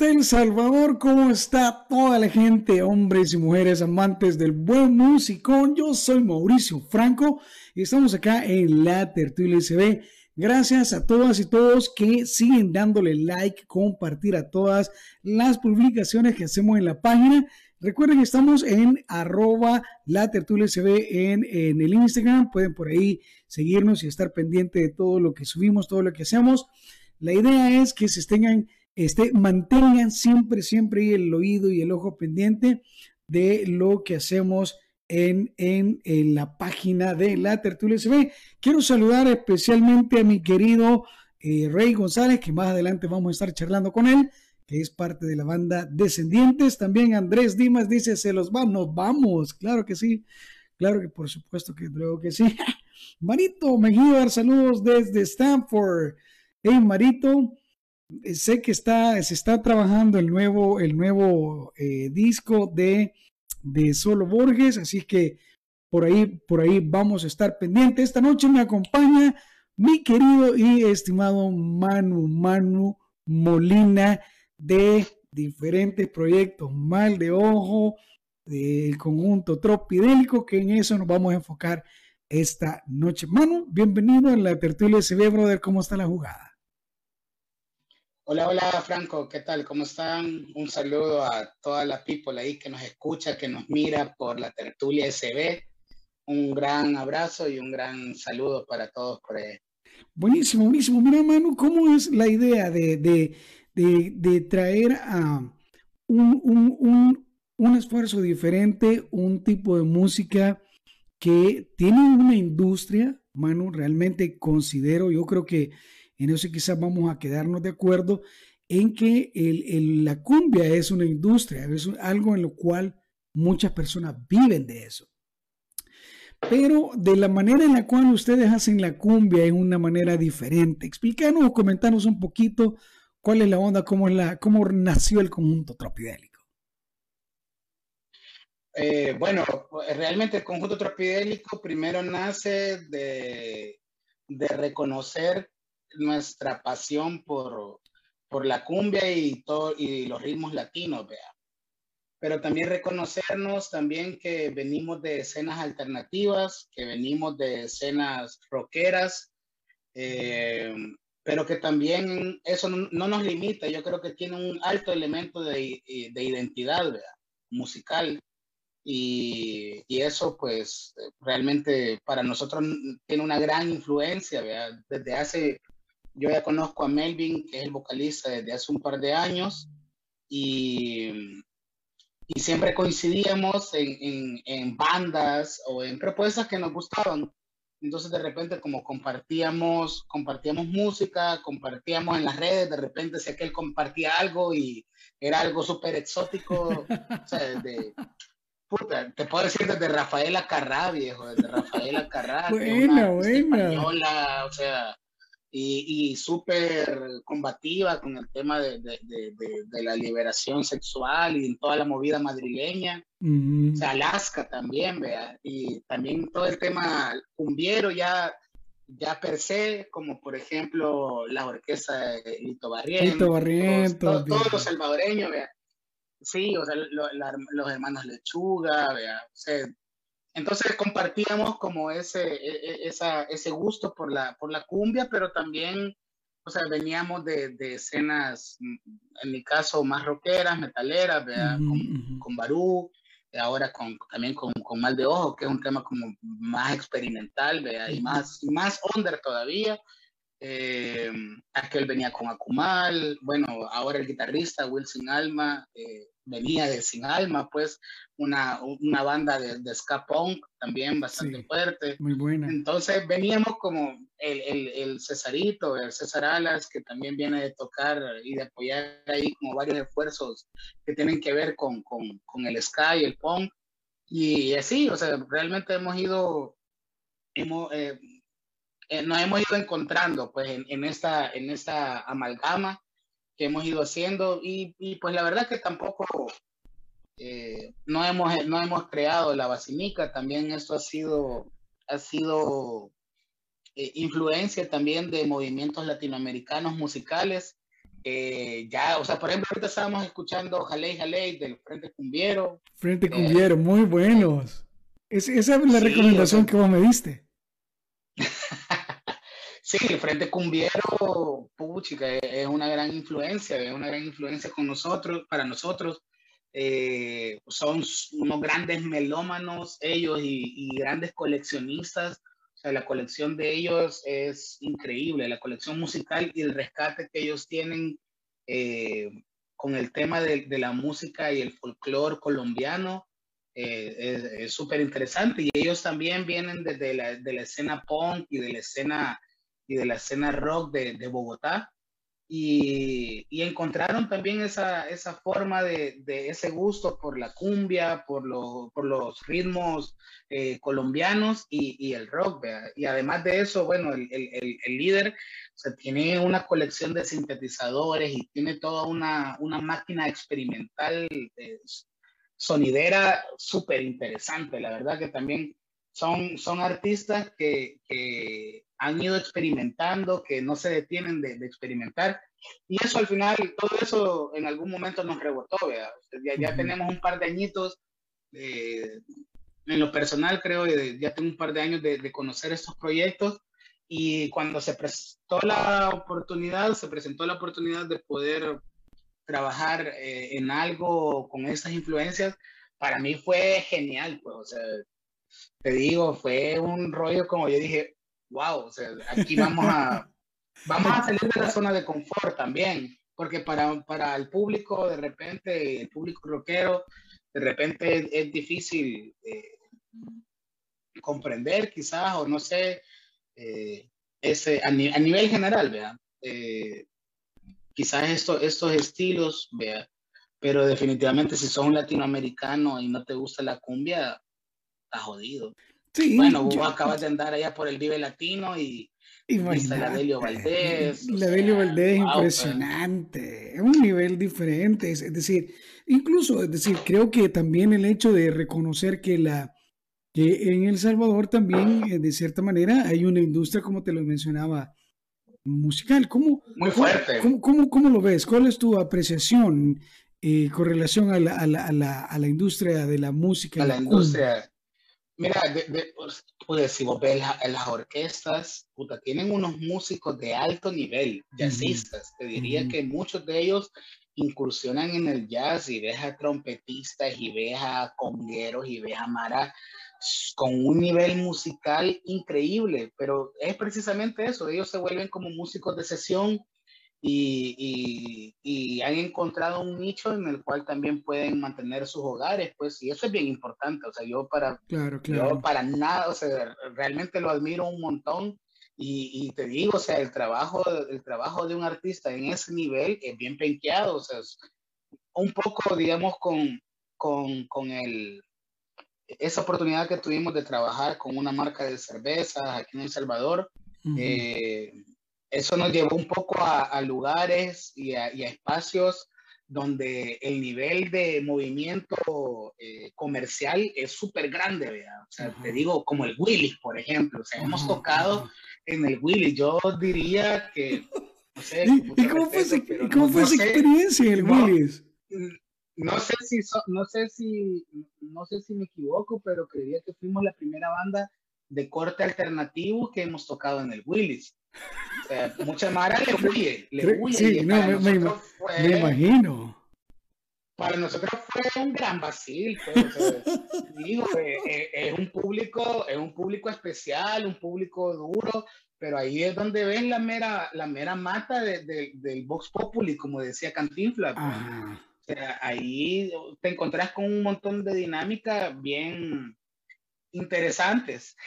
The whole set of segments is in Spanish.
El Salvador? ¿Cómo está toda la gente, hombres y mujeres amantes del buen musicón? Yo soy Mauricio Franco y estamos acá en la Tertulia SB. Gracias a todas y todos que siguen dándole like, compartir a todas las publicaciones que hacemos en la página. Recuerden que estamos en arroba la tertulia SB en, en el Instagram. Pueden por ahí seguirnos y estar pendiente de todo lo que subimos, todo lo que hacemos. La idea es que se estén este, mantengan siempre, siempre el oído y el ojo pendiente de lo que hacemos en, en, la página de la Tertulia SB. Quiero saludar especialmente a mi querido eh, Rey González, que más adelante vamos a estar charlando con él, que es parte de la banda Descendientes. También Andrés Dimas dice, se los van, nos vamos. Claro que sí, claro que por supuesto que luego que sí. Marito Mejía, saludos desde Stanford. Hey Marito, sé que está, se está trabajando el nuevo, el nuevo eh, disco de, de Solo Borges, así que por ahí, por ahí vamos a estar pendientes. Esta noche me acompaña mi querido y estimado Manu, Manu Molina de diferentes proyectos, Mal de Ojo, del conjunto Tropidélico, que en eso nos vamos a enfocar esta noche. Manu, bienvenido a la tertulia CB, brother, ¿cómo está la jugada? Hola, hola Franco, ¿qué tal? ¿Cómo están? Un saludo a toda la people ahí que nos escucha, que nos mira por la tertulia SB. Un gran abrazo y un gran saludo para todos por ahí. Buenísimo, buenísimo. Mira, Manu, ¿cómo es la idea de, de, de, traer a un, un, un esfuerzo diferente, un tipo de música que tiene una industria, Manu, realmente considero, yo creo que en eso quizás vamos a quedarnos de acuerdo en que la cumbia es una industria, es algo en lo cual muchas personas viven de eso. Pero de la manera en la cual ustedes hacen la cumbia es una manera diferente. Explícanos o comentanos un poquito cuál es la onda, cómo, la, cómo nació el conjunto tropidélico. Eh, bueno, realmente el conjunto tropidélico primero nace de, de reconocer nuestra pasión por, por la cumbia y, todo, y los ritmos latinos, vea. Pero también reconocernos también que venimos de escenas alternativas, que venimos de escenas rockeras, eh, pero que también eso no, nos limita. Yo creo que tiene un alto elemento de, de identidad musical. Y, y, eso pues realmente para nosotros tiene una gran influencia, ¿vea? desde hace yo ya conozco a Melvin, que es el vocalista desde hace un par de años, y, y siempre coincidíamos en, en, en, bandas o en propuestas que nos gustaban. Entonces de repente como compartíamos, compartíamos música, compartíamos en las redes, de repente sé que él compartía algo y era algo súper exótico, o sea, de, puta, te puedo decir desde Rafaela Carrá, viejo, desde Rafaela Carrá, buena, buena. española, o sea, y, y súper combativa con el tema de, de, de, la liberación sexual y en toda la movida madrileña. O sea, Alaska también, vea. Y también todo el tema cumbiero ya, ya per se, como por ejemplo la orquesta de Lito Barrientos, Lito Barrientos, todos, los salvadoreños, ¿vea? Sí, o sea, los hermanos Lechuga, ¿vea? O sea, entonces compartíamos como ese, e, e, esa, ese gusto por la, por la cumbia, pero también, o sea, veníamos de, de escenas, en mi caso, más rockeras, metaleras, ¿vea? con, con Barú, ahora con, también con, con, Mal de Ojo, que es un tema como más experimental, ¿vea? y más, más under todavía. Eh, aquel venía con Akumal, bueno, ahora el guitarrista Wilson Alma, eh, venía de Sin Alma, pues una, una banda de, de ska punk también bastante fuerte. Muy buena. Entonces veníamos como el, el, el, Cesarito, el César Alas, que también viene de tocar y de apoyar ahí como varios esfuerzos que tienen que ver con, con, con el ska y el punk. Y así, o sea, realmente hemos ido, hemos, eh, eh, nos hemos ido encontrando pues en, en, esta, en esta amalgama que hemos ido haciendo y, y pues la verdad que tampoco eh, no, hemos, no hemos creado la basinica, también esto ha sido, ha sido eh, influencia también de movimientos latinoamericanos musicales. Eh, ya, o sea, por ejemplo, ahorita estábamos escuchando Jalei Jalei del Frente Cumbiero. Frente Cumbiero, muy buenos. Es, esa es la recomendación que vos me diste. Sí, el Frente Cumbiero, puchica, es una gran influencia, es una gran influencia con nosotros, para nosotros. Eh, son unos grandes melómanos ellos y, grandes coleccionistas. O sea, la colección de ellos es increíble, la colección musical y el rescate que ellos tienen eh, con el tema de, de, la música y el folclore colombiano eh, es súper interesante. Y ellos también vienen desde la, de la escena punk y de la escena y de la escena rock de, de Bogotá. Y, y, encontraron también esa, esa forma de, de, ese gusto por la cumbia, por, lo, por los ritmos eh, colombianos y, y, el rock. Y además de eso, bueno, el, el, el líder tiene una colección de sintetizadores y tiene toda una, una máquina experimental eh, sonidera súper interesante. La verdad que también son, son artistas que han ido experimentando, que no se detienen de, de, experimentar. Y eso al final, todo eso en algún momento nos rebotó, ¿verdad? Ya, ya tenemos un par de añitos, eh, en lo personal creo, ya tengo un par de años de, de, conocer estos proyectos y cuando se prestó la oportunidad, se presentó la oportunidad de poder trabajar eh, en algo con estas influencias, para mí fue genial, pues, o sea, te digo, fue un rollo como yo dije, wow, o sea, aquí vamos a, vamos a salir de la zona de confort también, porque para, para el público, de repente, el público rockero, de repente es, difícil eh, comprender quizás, o no sé, eh, ese, a, ni, a, nivel general, vea, eh, quizás esto, estos estilos, vea, pero definitivamente si sos un latinoamericano y no te gusta la cumbia, está jodido. Sí, bueno, vos yo, acabas de andar allá por el Vive Latino y viste la Delio Valdés. La Delio Valdés es wow, impresionante, es un nivel diferente, es, es, decir, incluso, es decir, creo que también el hecho de reconocer que la que en El Salvador también, eh, de cierta manera, hay una industria, como te lo mencionaba, musical. ¿Cómo, Muy fuerte. ¿cómo, cómo, cómo lo ves? ¿Cuál es tu apreciación eh, con relación a la, a, la, a, la, a la, industria de la música? A la, industria. Mira, de, de, pues, si vos ves la, las orquestas, puta, tienen unos músicos de alto nivel, jazzistas. Uh -huh. Te diría uh -huh. que muchos de ellos incursionan en el jazz y ves a trompetistas y ves a congueros y ves a mara con un nivel musical increíble, pero es precisamente eso, ellos se vuelven como músicos de sesión y, y, y, han encontrado un nicho en el cual también pueden mantener sus hogares, pues, y eso es bien importante, o sea, yo para, claro, claro. Yo para nada, o sea, realmente lo admiro un montón y, y, te digo, o sea, el trabajo, el trabajo de un artista en ese nivel es bien penqueado, o sea, es un poco, digamos, con, con, con el, esa oportunidad que tuvimos de trabajar con una marca de cervezas aquí en El Salvador, uh -huh. eh, eso nos llevó un poco a, a lugares y a, y a, espacios donde el nivel de movimiento eh, comercial es súper grande, ¿verdad? O sea, uh -huh. te digo, como el Willis, por ejemplo, o sea, uh -huh. hemos tocado en el Willy. Yo diría que. No sé, ¿Y, cómo fue, esa, ¿cómo fue esa experiencia en el Willy? No sé si no sé si no sé si me equivoco, pero creía que fuimos la primera banda de corte alternativo que hemos tocado en el Willis. O sea, mucha mara le huye, le huye. Sí, no, me, me, imagino. Para nosotros fue un gran vacío. Pues, digo, eh, eh, es un público, es un público especial, un público duro, pero ahí es donde ven la mera, la mera mata de, del Vox Populi, como decía Cantinflas. Pues ahí te encontrás con un montón de dinámicas bien interesantes.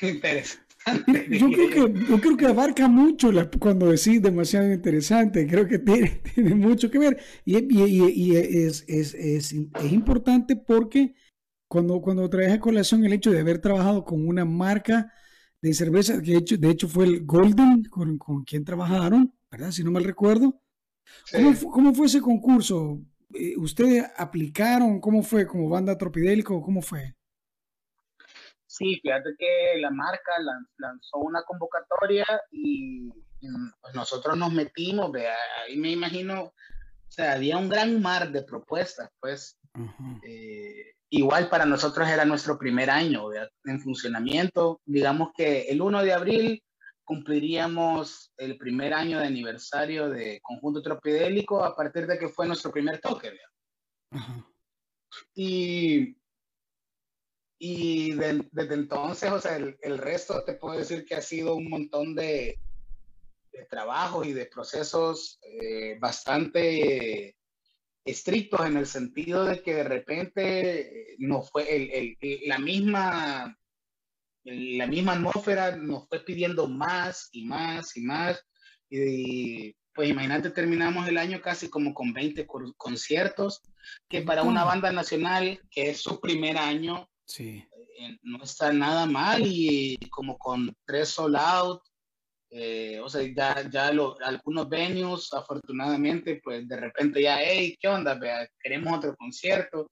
Yo creo que, yo creo que abarca mucho cuando decís demasiado interesante, creo que tiene, tiene mucho que ver y, y, es, es, es, es, importante porque cuando, cuando traes a colación el hecho de haber trabajado con una marca de cerveza, que de hecho, de hecho fue el Golden con, con quien trabajaron, ¿verdad? Si no mal recuerdo. ¿Cómo, ¿Cómo, fue ese concurso? Eh, ¿Ustedes aplicaron? ¿Cómo fue? ¿Como banda tropidélico? ¿Cómo fue? Sí, fíjate que la marca lanzó una convocatoria y pues, nosotros nos metimos, ahí me imagino, o sea, había un gran mar de propuestas, pues. Eh, igual para nosotros era nuestro primer año en funcionamiento. Digamos que el 1 de abril cumpliríamos el primer año de aniversario de Conjunto Tropidélico a partir de que fue nuestro primer toque. Y, y desde entonces, o sea, el, resto te puedo decir que ha sido un montón de, de trabajos y de procesos eh, bastante estrictos en el sentido de que de repente no fue el, la misma la misma atmósfera nos fue pidiendo más y más y más. Y pues imagínate, terminamos el año casi como con 20 conciertos, que para una banda nacional, que es su primer año, sí. Eh, no está nada mal y como con tres sold out. Eh, o sea, ya, ya algunos venues, afortunadamente, pues de repente ya, hey, ¿qué onda? queremos otro concierto.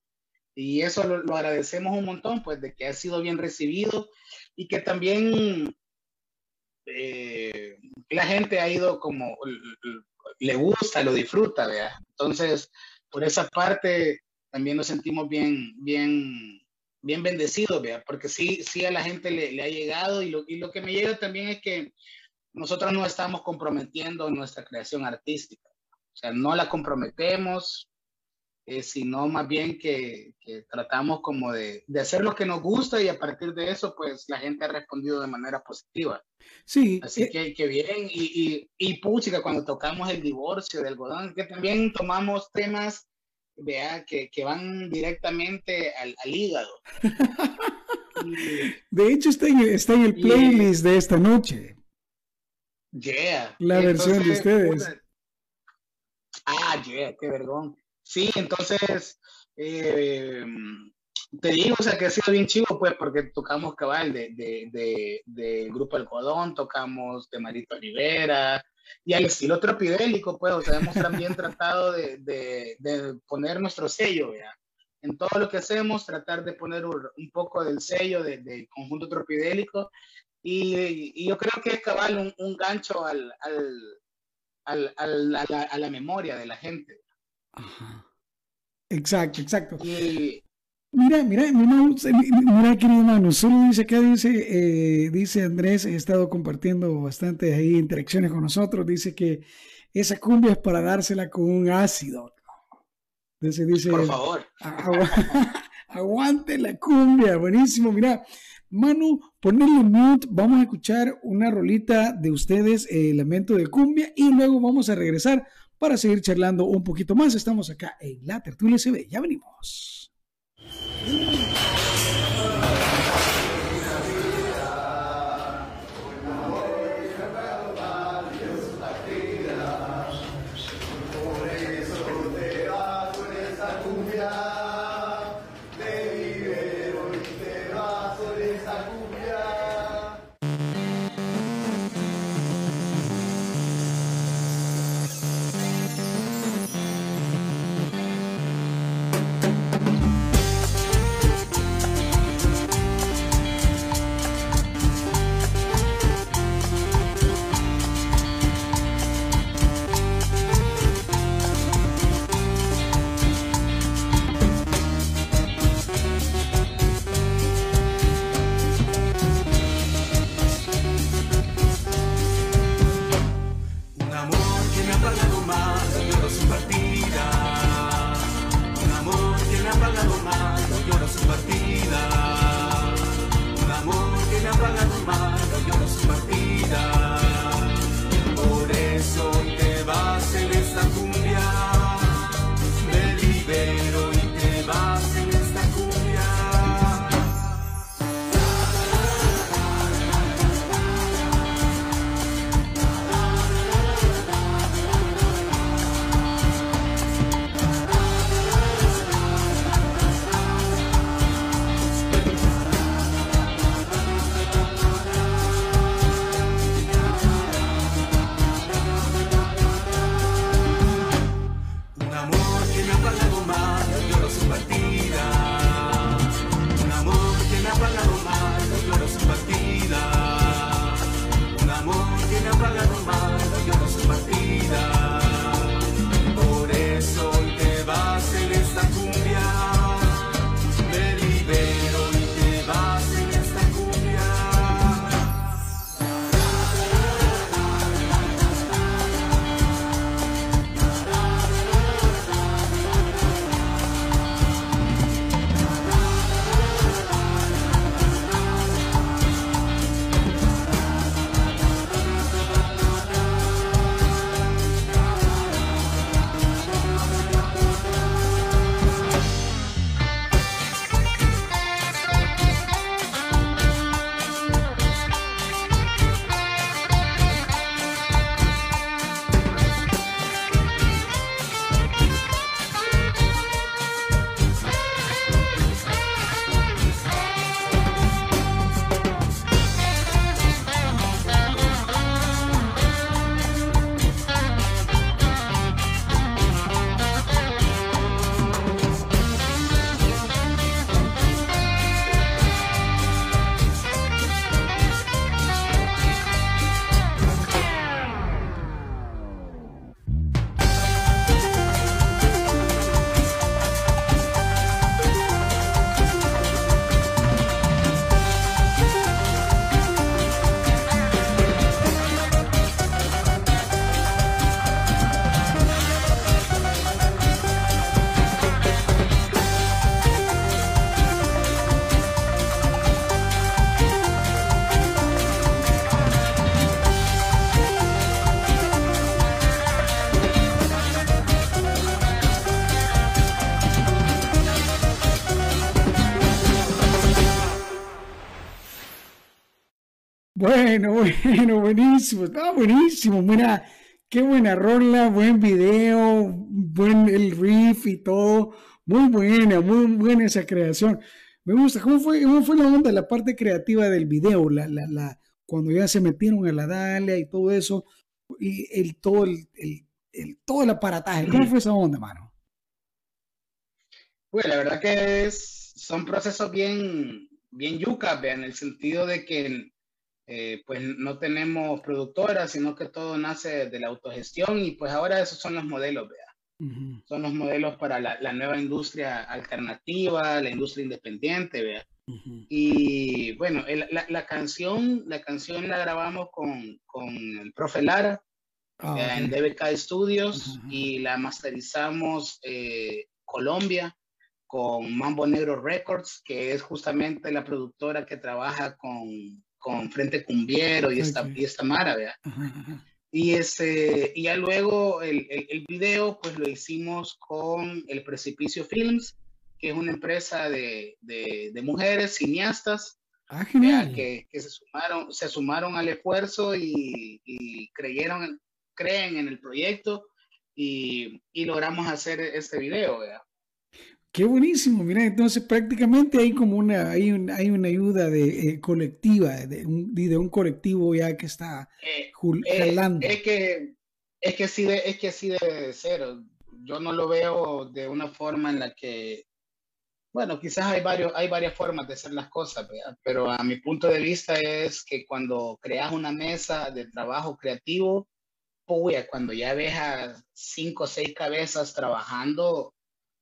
Y eso lo, lo, agradecemos un montón, pues de que ha sido bien recibido y que también eh, la gente ha ido como le gusta, lo disfruta, ¿vea? Entonces, por esa parte también nos sentimos bien, bien, bien bendecidos, ¿vea? Porque sí, sí a la gente le, le ha llegado y lo, y lo que me llega también es que nosotros no estamos comprometiendo nuestra creación artística. O sea, no la comprometemos, eh, sino más bien que, tratamos como de, hacer lo que nos gusta y a partir de eso, pues la gente ha respondido de manera positiva. Sí. Así eh, que, bien, y, y, y cuando tocamos el divorcio del algodón, que también tomamos temas vea, que, que van directamente al, hígado. de hecho, está en, está en el playlist de esta noche. Yeah. La versión de ustedes. Ah, yeah, qué vergón. Sí, entonces, eh, te digo, o sea, que ha sido bien chivo, pues, porque tocamos cabal de, de, de, Grupo Algodón, tocamos de Marito Rivera, y al estilo tropidélico, pues, o sea, hemos también tratado de, de, poner nuestro sello, ¿ya? En todo lo que hacemos, tratar de poner un, poco del sello del conjunto tropidélico, y, y, yo creo que es cabal un, un gancho al, al, al, al a, la, a la memoria de la gente. Ajá. Exacto, exacto. Mira, mira, mira, querido hermano, solo dice acá, dice, eh, dice Andrés, he estado compartiendo bastante ahí interacciones con nosotros, dice que esa cumbia es para dársela con un ácido. Entonces dice, por favor, aguante la cumbia, buenísimo, mira, Manu, ponerle mute, vamos a escuchar una rolita de ustedes, el lamento de cumbia, y luego vamos a regresar para seguir charlando un poquito más. Estamos acá en la tertulia CB. Ya venimos. Bueno, bueno, buenísimo, estaba buenísimo. Mira, qué buena rola, buen video, buen el riff y todo. Muy buena, muy buena esa creación. Me gusta. ¿Cómo fue, cómo fue la onda, la parte creativa del video? La, la, la, cuando ya se metieron a la Dalia y todo eso, y el, todo, el, el, todo el aparataje. ¿Cómo fue esa onda, mano? Bueno, la verdad que es, son procesos bien, bien yucas, en el sentido de que eh, pues no tenemos productoras, sino que todo nace de la autogestión y pues ahora esos son los modelos, vea. Son los modelos para la, nueva industria alternativa, la industria independiente, vea. Y bueno, la, canción, la canción la grabamos con, con el profe Lara ah, en DBK Studios y la masterizamos eh, Colombia con Mambo Negro Records, que es justamente la productora que trabaja con, con Frente Cumbiero y esta, y esta Mara, ¿vea? Y, ese, y ya luego el, el, video, pues lo hicimos con El Precipicio Films, que es una empresa de, de, de mujeres cineastas ah. Que, que, se, sumaron, se sumaron al esfuerzo y, y creyeron, creen en el proyecto y, y logramos hacer este video. ¿vea? Qué buenísimo, mira, entonces prácticamente hay como una, hay, hay una ayuda de, eh, colectiva, de un, de un colectivo ya que está eh, eh es, que, es que sí, es que sí debe ser. Yo no lo veo de una forma en la que, bueno, quizás hay, varios, hay varias formas de hacer las cosas, pero a mi punto de vista es que cuando creas una mesa de trabajo creativo, pues, cuando ya ves a cinco o seis cabezas trabajando,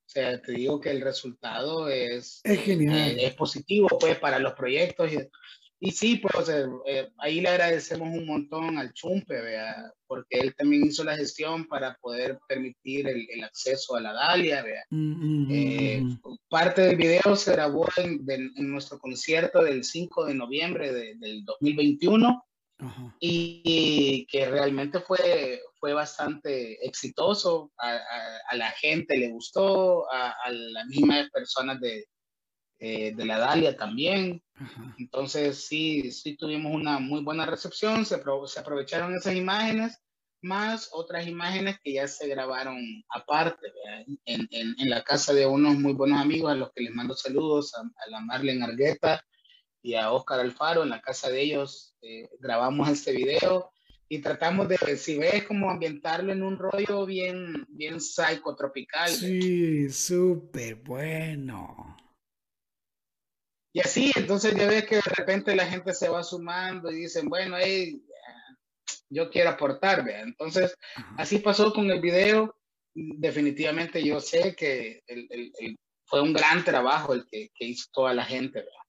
o sea, te digo que el resultado es, es, genial. Eh, es, positivo pues para los proyectos. Y, y sí, pues eh, ahí le agradecemos un montón al Chumpe, ¿vea? porque él también hizo la gestión para poder permitir el, el acceso a la Dalia. ¿vea? Mm, mm, eh, mm, parte del video se grabó en, en, nuestro concierto del 5 de noviembre de, del 2021 y que realmente fue, fue bastante exitoso, a, la gente le gustó, a, las mismas personas de, eh, de la Dalia también. Entonces sí, sí tuvimos una muy buena recepción, se, se aprovecharon esas imágenes, más otras imágenes que ya se grabaron aparte, en, en, en, la casa de unos muy buenos amigos a los que les mando saludos, a, a la Marlene Argueta y a Oscar Alfaro, en la casa de ellos eh, grabamos este video y tratamos de, si ves, como ambientarlo en un rollo bien, bien psicotropical. Sí, súper bueno. Y así, entonces ya ves que de repente la gente se va sumando y dicen, bueno, hey, yo quiero aportar, ¿vea? Entonces, así pasó con el video. Definitivamente yo sé que el, el, fue un gran trabajo el que, que hizo toda la gente, ¿vea?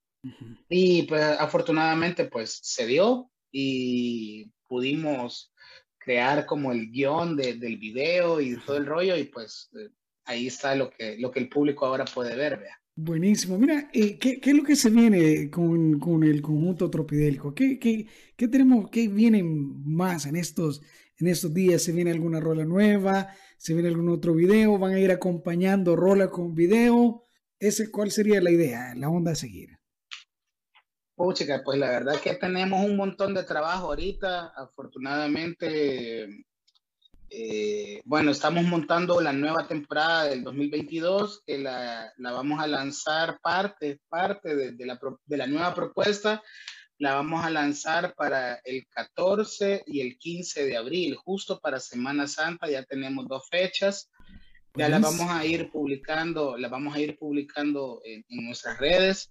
Y pues afortunadamente pues se dio y pudimos crear como el guion de, del video y todo el rollo y pues eh, ahí está lo que, lo que el público ahora puede ver, vea. Buenísimo. Mira, eh, ¿qué, ¿qué, es lo que se viene con, con el conjunto tropidélico? ¿Qué, ¿Qué, qué, tenemos, qué viene más en estos, en estos días? ¿Se viene alguna rola nueva? ¿Se viene algún otro video? ¿Van a ir acompañando rola con video? ¿Ese, ¿Cuál sería la idea, la onda a seguir? Puchica, pues la verdad que tenemos un montón de trabajo ahorita. Afortunadamente, eh, bueno, estamos montando la nueva temporada del 2022, que la, la vamos a lanzar parte, parte de, de, la, de, la, nueva propuesta. La vamos a lanzar para el 14 y el 15 de abril, justo para Semana Santa. Ya tenemos dos fechas. Ya la vamos a ir publicando, la vamos a ir publicando en, en nuestras redes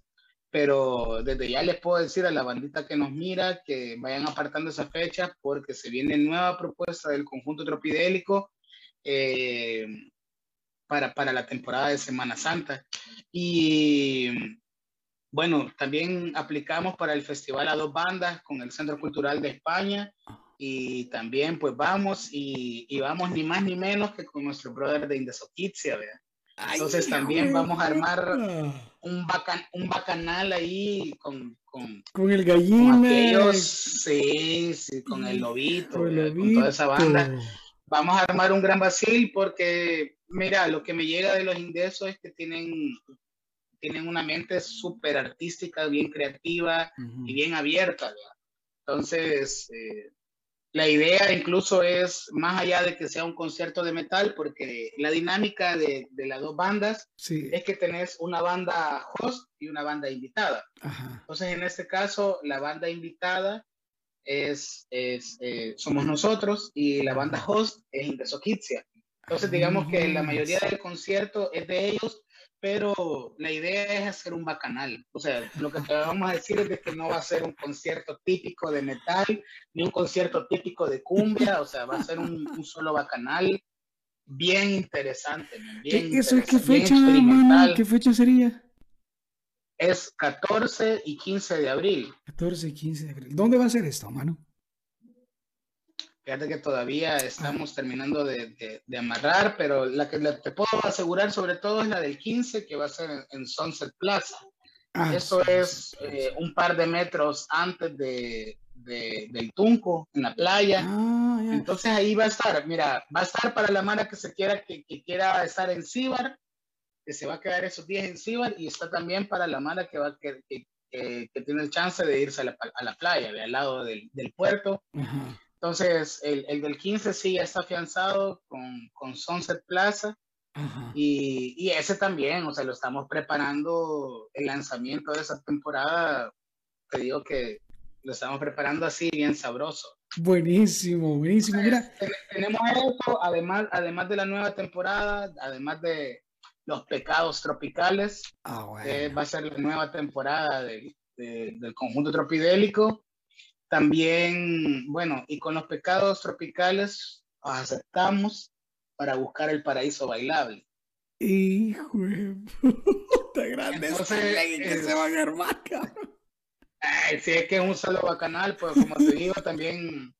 pero desde ya les puedo decir a la bandita que nos mira que vayan apartando esa fecha porque se viene nueva propuesta del conjunto tropidélico eh, para, para la temporada de Semana Santa. Y bueno, también aplicamos para el festival a dos bandas con el Centro Cultural de España y también pues vamos y, y vamos ni más ni menos que con nuestro brother de Indesoquitzia, ¿verdad? Entonces también vamos a armar un, bacan, un bacanal ahí con, con, con el gallina. sí, sí, con el lobito, con, toda esa banda. Vamos a armar un gran vacil porque, mira, lo que me llega de los indesos es que tienen, tienen una mente súper artística, bien creativa y bien abierta. Entonces, eh, la idea incluso es más allá de que sea un concierto de metal, porque la dinámica de, de las dos bandas es que tenés una banda host y una banda invitada. Entonces, en este caso, la banda invitada es, es eh, somos nosotros y la banda host es Indesokitsia. Entonces, digamos que la mayoría del concierto es de ellos, pero la idea es hacer un bacanal. O sea, lo que te vamos a decir es que no va a ser un concierto típico de metal, ni un concierto típico de cumbia, o sea, va a ser un, solo bacanal bien interesante. Bien ¿Eso qué fecha, ¿Qué fecha sería? Es 14 y 15 de abril. 14 y 15 de abril. ¿Dónde va a ser esto, mano? Fíjate que todavía estamos terminando de, amarrar, pero la que te puedo asegurar sobre todo es la del 15, que va a ser en, Sunset Plaza. Ah, Eso es eh, un par de metros antes de, del Tunco, en la playa. Ah, Entonces ahí va a estar, mira, va a estar para la mara que se quiera, que, quiera estar en Cibar, que se va a quedar esos días en Cibar, y está también para la mara que va que, que, tiene el chance de irse a la, a la playa, de al lado del, del puerto. Entonces, el, el, del 15 sí ya está afianzado con, con Sunset Plaza. Y, y, ese también, o sea, lo estamos preparando, el lanzamiento de esa temporada, te digo que lo estamos preparando así, bien sabroso. Buenísimo, buenísimo. Mira. Tenemos esto, además, además de la nueva temporada, además de los pecados tropicales, ah, va a ser la nueva temporada de, del conjunto tropidélico. También, bueno, y con los pecados tropicales aceptamos para buscar el paraíso bailable. Hijo de puta, grande que se van a armar, si es que es un solo bacanal, pues como te digo, también,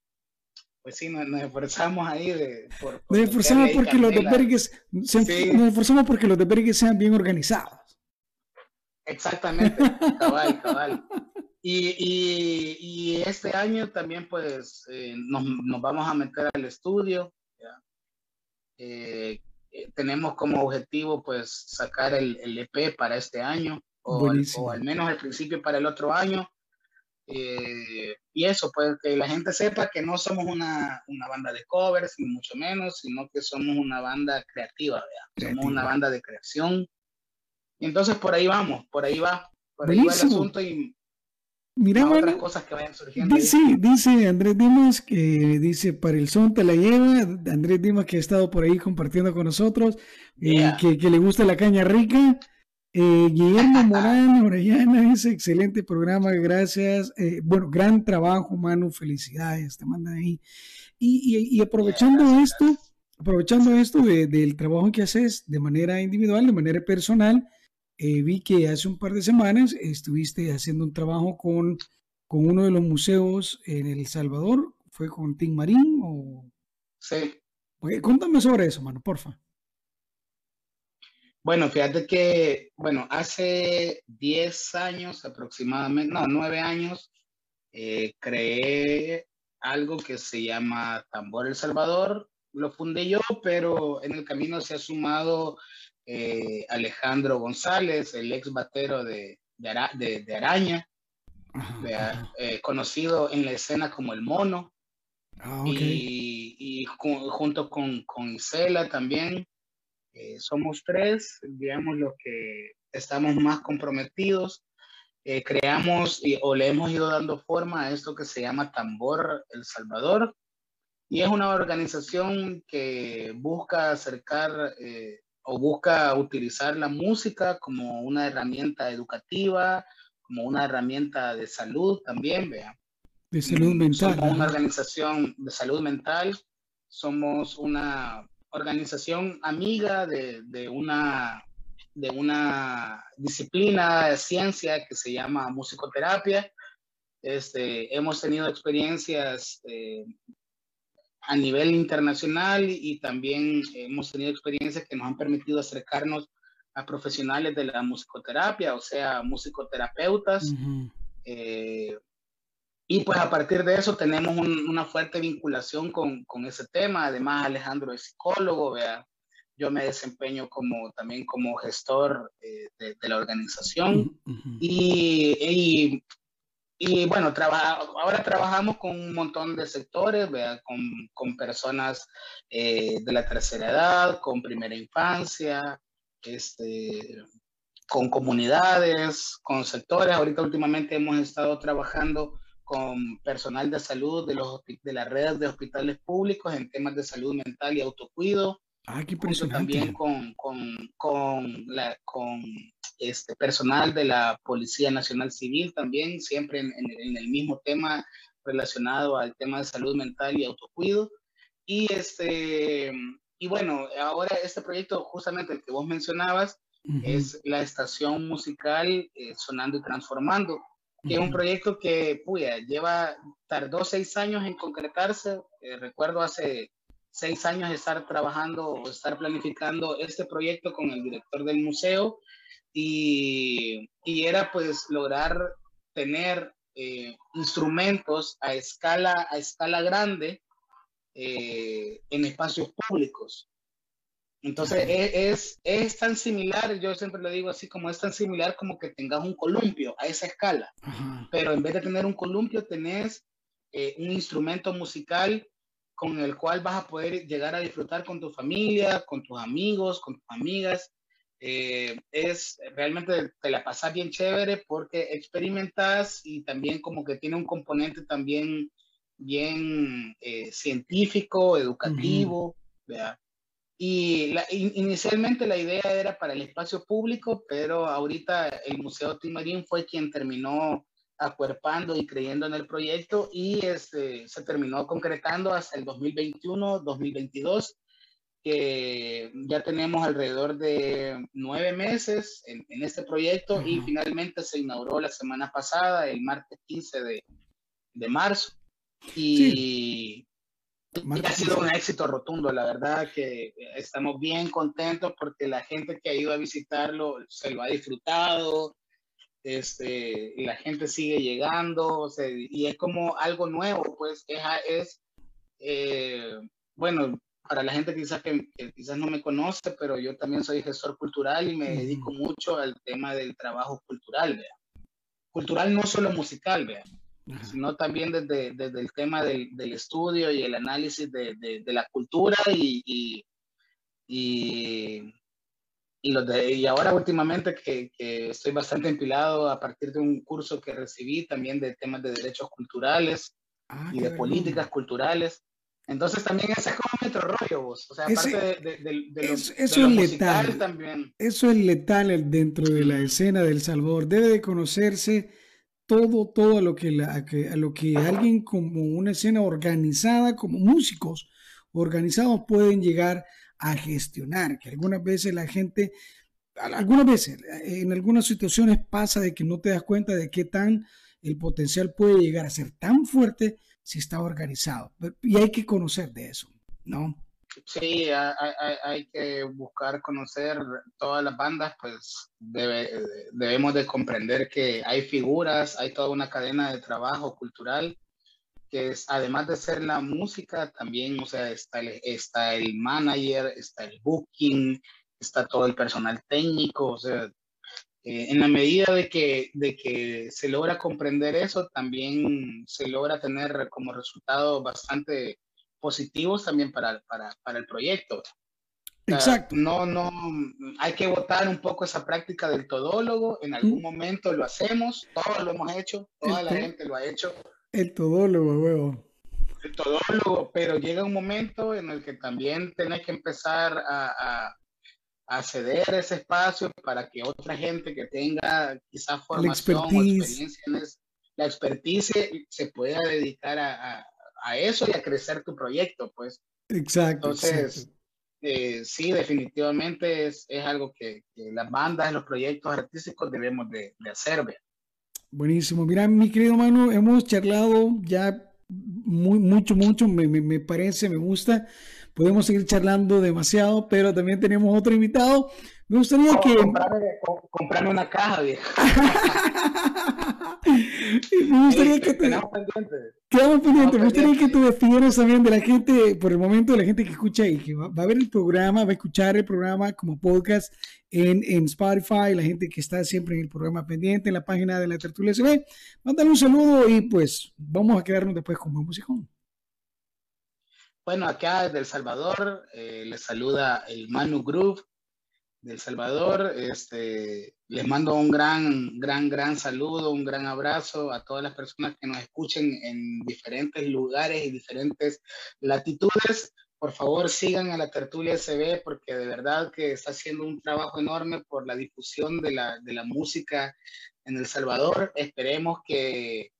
pues sí, nos, esforzamos ahí de... nos esforzamos porque los desvergues, nos esforzamos porque los desvergues sean bien organizados. Exactamente, cabal, cabal. Y, y, este año también pues eh, nos, nos, vamos a meter al estudio. Eh, eh, tenemos como objetivo pues sacar el, el EP para este año o, o, al menos al principio para el otro año. y eso, pues que la gente sepa que no somos una, una, banda de covers, ni mucho menos, sino que somos una banda creativa, somos una banda de creación. Y entonces por ahí vamos, por ahí va, por ahí va el asunto y Mira, otras cosas que vayan surgiendo. Dice, dice Andrés Dimas que dice para el son te la lleva. Andrés Dimas que ha estado por ahí compartiendo con nosotros, eh, que, que, le gusta la caña rica. Eh, Guillermo Morán, Orellana, dice excelente programa, gracias. Eh, bueno, gran trabajo, Manu, felicidades, te mandan ahí. Y, y, y aprovechando esto, aprovechando esto de, del trabajo que haces de manera individual, de manera personal, eh, vi que hace un par de semanas estuviste haciendo un trabajo con, con uno de los museos en El Salvador. ¿Fue con Tim Marín o...? Sí. Oye, cuéntame sobre eso, mano, porfa. Bueno, fíjate que, bueno, hace 10 años aproximadamente, no, 9 años, eh, creé algo que se llama Tambor El Salvador. Lo fundé yo, pero en el camino se ha sumado eh, Alejandro González, el ex batero de, de, Araña, eh, conocido en la escena como el mono. Ah, y, junto con, con Isela también, eh, somos tres, digamos, los que estamos más comprometidos. creamos o le hemos ido dando forma a esto que se llama Tambor El Salvador. Y es una organización que busca acercar o busca utilizar la música como una herramienta educativa, como una herramienta de salud también, vea. De salud mental. Somos una organización de salud mental, somos una organización amiga de, de una, de una disciplina de ciencia que se llama musicoterapia. Este, hemos tenido experiencias eh, a nivel internacional y también hemos tenido experiencias que nos han permitido acercarnos a profesionales de la musicoterapia, o sea, musicoterapeutas. Eh, y pues a partir de eso tenemos una fuerte vinculación con, con, ese tema. Además, Alejandro es psicólogo, vea. Yo me desempeño como, también como gestor eh, de, de, la organización. y, y, y bueno, ahora trabajamos con un montón de sectores, Con, personas eh, de la tercera edad, con primera infancia, este, con comunidades, con sectores. Ahorita últimamente hemos estado trabajando con personal de salud de, los, de las redes de hospitales públicos en temas de salud mental y autocuido. Ah, qué También con, con, con, la, con este personal de la Policía Nacional Civil también, siempre en, en, el mismo tema relacionado al tema de salud mental y autocuido. Y, este, y bueno, ahora este proyecto, justamente el que vos mencionabas, es la estación musical eh, Sonando y Transformando, que es un proyecto que, puya, lleva, tardó seis años en concretarse. Eh, recuerdo hace seis años estar trabajando o estar planificando este proyecto con el director del museo. Y, y era pues lograr tener eh, instrumentos a escala, a escala grande eh, en espacios públicos. Entonces e, es, es, tan similar, yo siempre le digo así, como es tan similar como que tengas un columpio a esa escala, pero en vez de tener un columpio tenés eh, un instrumento musical con el cual vas a poder llegar a disfrutar con tu familia, con tus amigos, con tus amigas. Eh, es realmente te la pasas bien chévere porque experimentas y también como que tiene un componente también bien eh, científico, educativo, Y inicialmente la idea era para el espacio público, pero ahorita el Museo Timarín fue quien terminó acuerpando y creyendo en el proyecto y este, se terminó concretando hasta el 2021-2022, que ya tenemos alrededor de nueve meses en, en este proyecto y finalmente se inauguró la semana pasada, el martes 15 de, de marzo. Y, y ha sido un éxito rotundo, la verdad que estamos bien contentos porque la gente que ha ido a visitarlo se lo ha disfrutado, este, y la gente sigue llegando, o sea, y es como algo nuevo, pues es, es eh, bueno, para la gente quizás que, quizás no me conoce, pero yo también soy gestor cultural y me dedico mucho al tema del trabajo cultural, ¿vea? Cultural no solo musical, ¿vea? sino también desde, desde, el tema del, del, estudio y el análisis de, de, de la cultura y, y, y y, los de, y ahora últimamente que, que, estoy bastante empilado a partir de un curso que recibí también de temas de derechos culturales ah, y de políticas culturales. Entonces también ese es como nuestro rollo, vos. O sea, aparte de, de, de, lo, eso, es letal. También. Eso es letal dentro de la escena del Salvador. Debe de conocerse todo, todo lo que, la, a lo que alguien como una escena organizada, como músicos organizados pueden llegar a gestionar, que algunas veces la gente, algunas veces, en algunas situaciones pasa de que no te das cuenta de qué tan el potencial puede llegar a ser tan fuerte si está organizado. Y hay que conocer de eso, ¿no? Sí, hay, que buscar conocer todas las bandas, pues debemos de comprender que hay figuras, hay toda una cadena de trabajo cultural que es, además de ser la música, también, o sea, está el, está el manager, está el booking, está todo el personal técnico, o sea, eh, en la medida de que, de que se logra comprender eso, también se logra tener como resultados bastante positivos también para, para, para el proyecto. Exacto. No, no, hay que votar un poco esa práctica del todólogo. En algún momento lo hacemos, todos lo hemos hecho, toda la gente lo ha hecho. El todólogo, huevo. El todólogo, pero llega un momento en el que también tenés que empezar a, a, ceder ese espacio para que otra gente que tenga quizás formación o experiencia en la expertise se pueda dedicar a, a, eso y a crecer tu proyecto, pues. Exacto. Entonces, eh, sí, definitivamente es, es algo que, que, las bandas, los proyectos artísticos debemos de, de hacer, ¿ve? Buenísimo. Mira, mi querido Manu, hemos charlado ya muy, mucho, mucho, me, me, parece, me gusta. Podemos seguir charlando demasiado, pero también tenemos otro invitado. Me gustaría que... Comprarme, una caja, viejo. me gustaría que te... Quedamos pendientes. Quedamos pendientes. Me gustaría que tú despidieras también de la gente, por el momento, de la gente que escucha y que va, a ver el programa, va a escuchar el programa como podcast en, en Spotify, la gente que está siempre en el programa pendiente, en la página de la Tertulia SB. Mándale un saludo y pues vamos a quedarnos después con buen musicón. Bueno, acá desde El Salvador eh, les saluda el Manu Groove de El Salvador. Este, les mando un gran, gran, gran saludo, un gran abrazo a todas las personas que nos escuchen en diferentes lugares y diferentes latitudes. Por favor, sigan a la Tertulia SB porque de verdad que está haciendo un trabajo enorme por la difusión de la, de la música en El Salvador. Esperemos que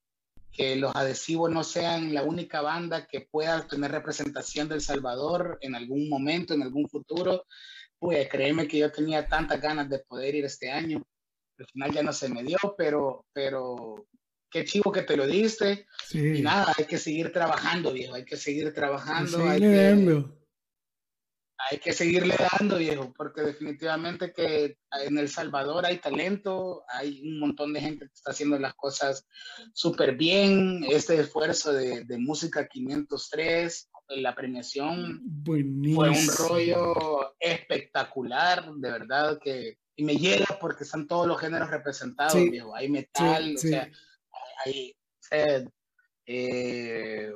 que los adhesivos no sean la única banda que pueda tener representación del Salvador en algún momento, en algún futuro. Pues créeme que yo tenía tantas ganas de poder ir este año. Al final ya no se me dio, pero, pero qué chivo que te lo diste. Y nada, hay que seguir trabajando, viejo, hay que seguir trabajando. hay que, hay que seguirle dando, viejo, porque definitivamente que en El Salvador hay talento, hay un montón de gente que está haciendo las cosas súper bien. Este esfuerzo de, de, Música 503, la premiación fue un rollo espectacular, de verdad que y me llega porque están todos los géneros representados, viejo. Hay metal, o sea, hay, eh,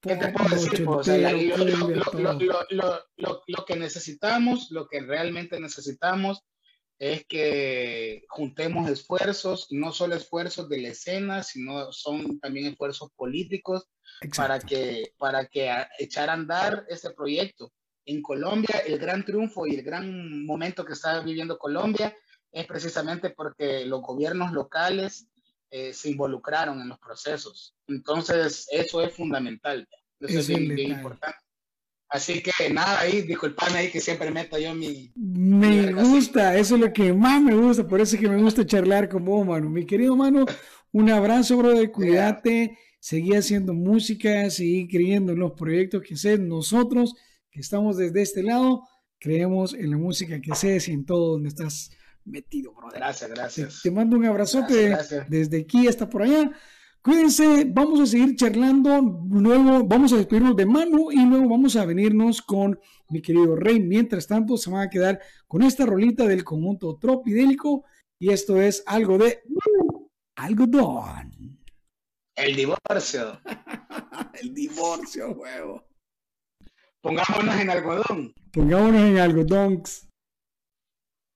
¿Qué te puedo decir? lo, que necesitamos, lo que realmente necesitamos es que juntemos esfuerzos, no solo esfuerzos de la escena, sino son también esfuerzos políticos para que, para que echar a andar este proyecto. En Colombia, el gran triunfo y el gran momento que está viviendo Colombia es precisamente porque los gobiernos locales eh, se involucraron en los procesos. Entonces, eso es fundamental. Eso es, bien, importante. Así que nada, ahí pan ahí que siempre meto yo mi... Me gusta, eso es lo que más me gusta, por eso es que me gusta charlar con vos, mano. Mi querido mano, un abrazo, brother, cuídate, seguí haciendo música, seguí creyendo en los proyectos que sé nosotros, que estamos desde este lado, creemos en la música que sé y en todo donde estás metido, brother. Gracias, gracias. Te, mando un abrazote desde aquí hasta por allá. Cuídense, vamos a seguir charlando. Luego vamos a despedirnos de mano y luego vamos a venirnos con mi querido Rey. Mientras tanto, se van a quedar con esta rolita del conjunto tropidélico y esto es algo de algodón. El divorcio. El divorcio, huevo. Pongámonos en algodón. Pongámonos en algodón.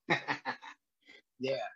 yeah.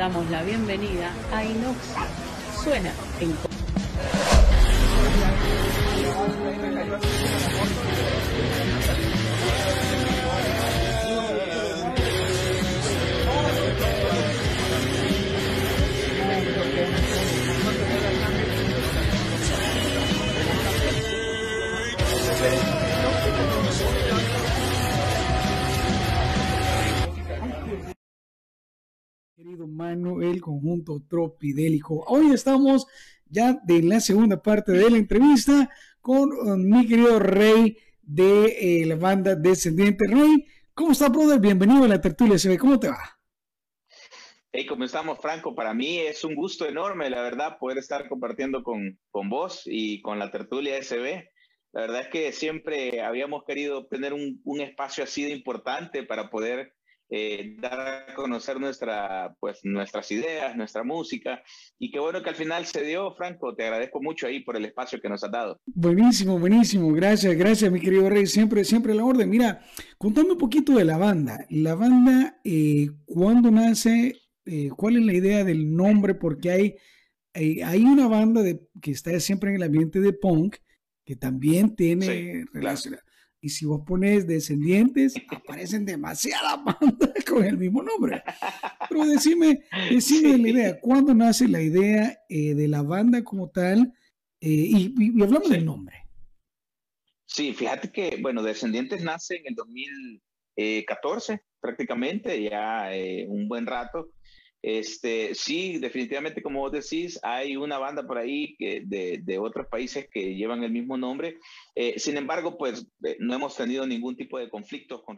damos la bienvenida a Inoxia. Suena en tropidélico. Hoy estamos ya de la segunda parte de la entrevista con uh, mi querido Rey de eh, la banda Descendiente. Rey, ¿cómo está, brother? Bienvenido a la tertulia ve ¿Cómo te va? Hey, ¿cómo estamos, Franco? Para mí es un gusto enorme, la verdad, poder estar compartiendo con, con vos y con la tertulia SB. La verdad es que siempre habíamos querido tener un, un espacio así de importante para poder eh, dar a conocer nuestra, pues, nuestras ideas, nuestra música. Y qué bueno que al final se dio, Franco. Te agradezco mucho ahí por el espacio que nos has dado. Buenísimo, buenísimo. Gracias, gracias, mi querido Rey. Siempre, siempre la orden. Mira, contame un poquito de la banda. La banda, eh, ¿cuándo nace? Eh, ¿Cuál es la idea del nombre? Porque hay, hay, una banda de, que está siempre en el ambiente de punk que también tiene relación. Y si vos pones descendientes, aparecen demasiadas bandas con el mismo nombre. Pero decime, decime la idea, ¿cuándo nace la idea eh, de la banda como tal? Eh, y, hablamos del nombre. Sí, fíjate que, bueno, Descendientes nace en el 2014, prácticamente, ya eh, un buen rato. Este, sí, definitivamente, como vos decís, hay una banda por ahí que de, de, otros países que llevan el mismo nombre. Eh, sin embargo, pues eh, no hemos tenido ningún tipo de conflictos con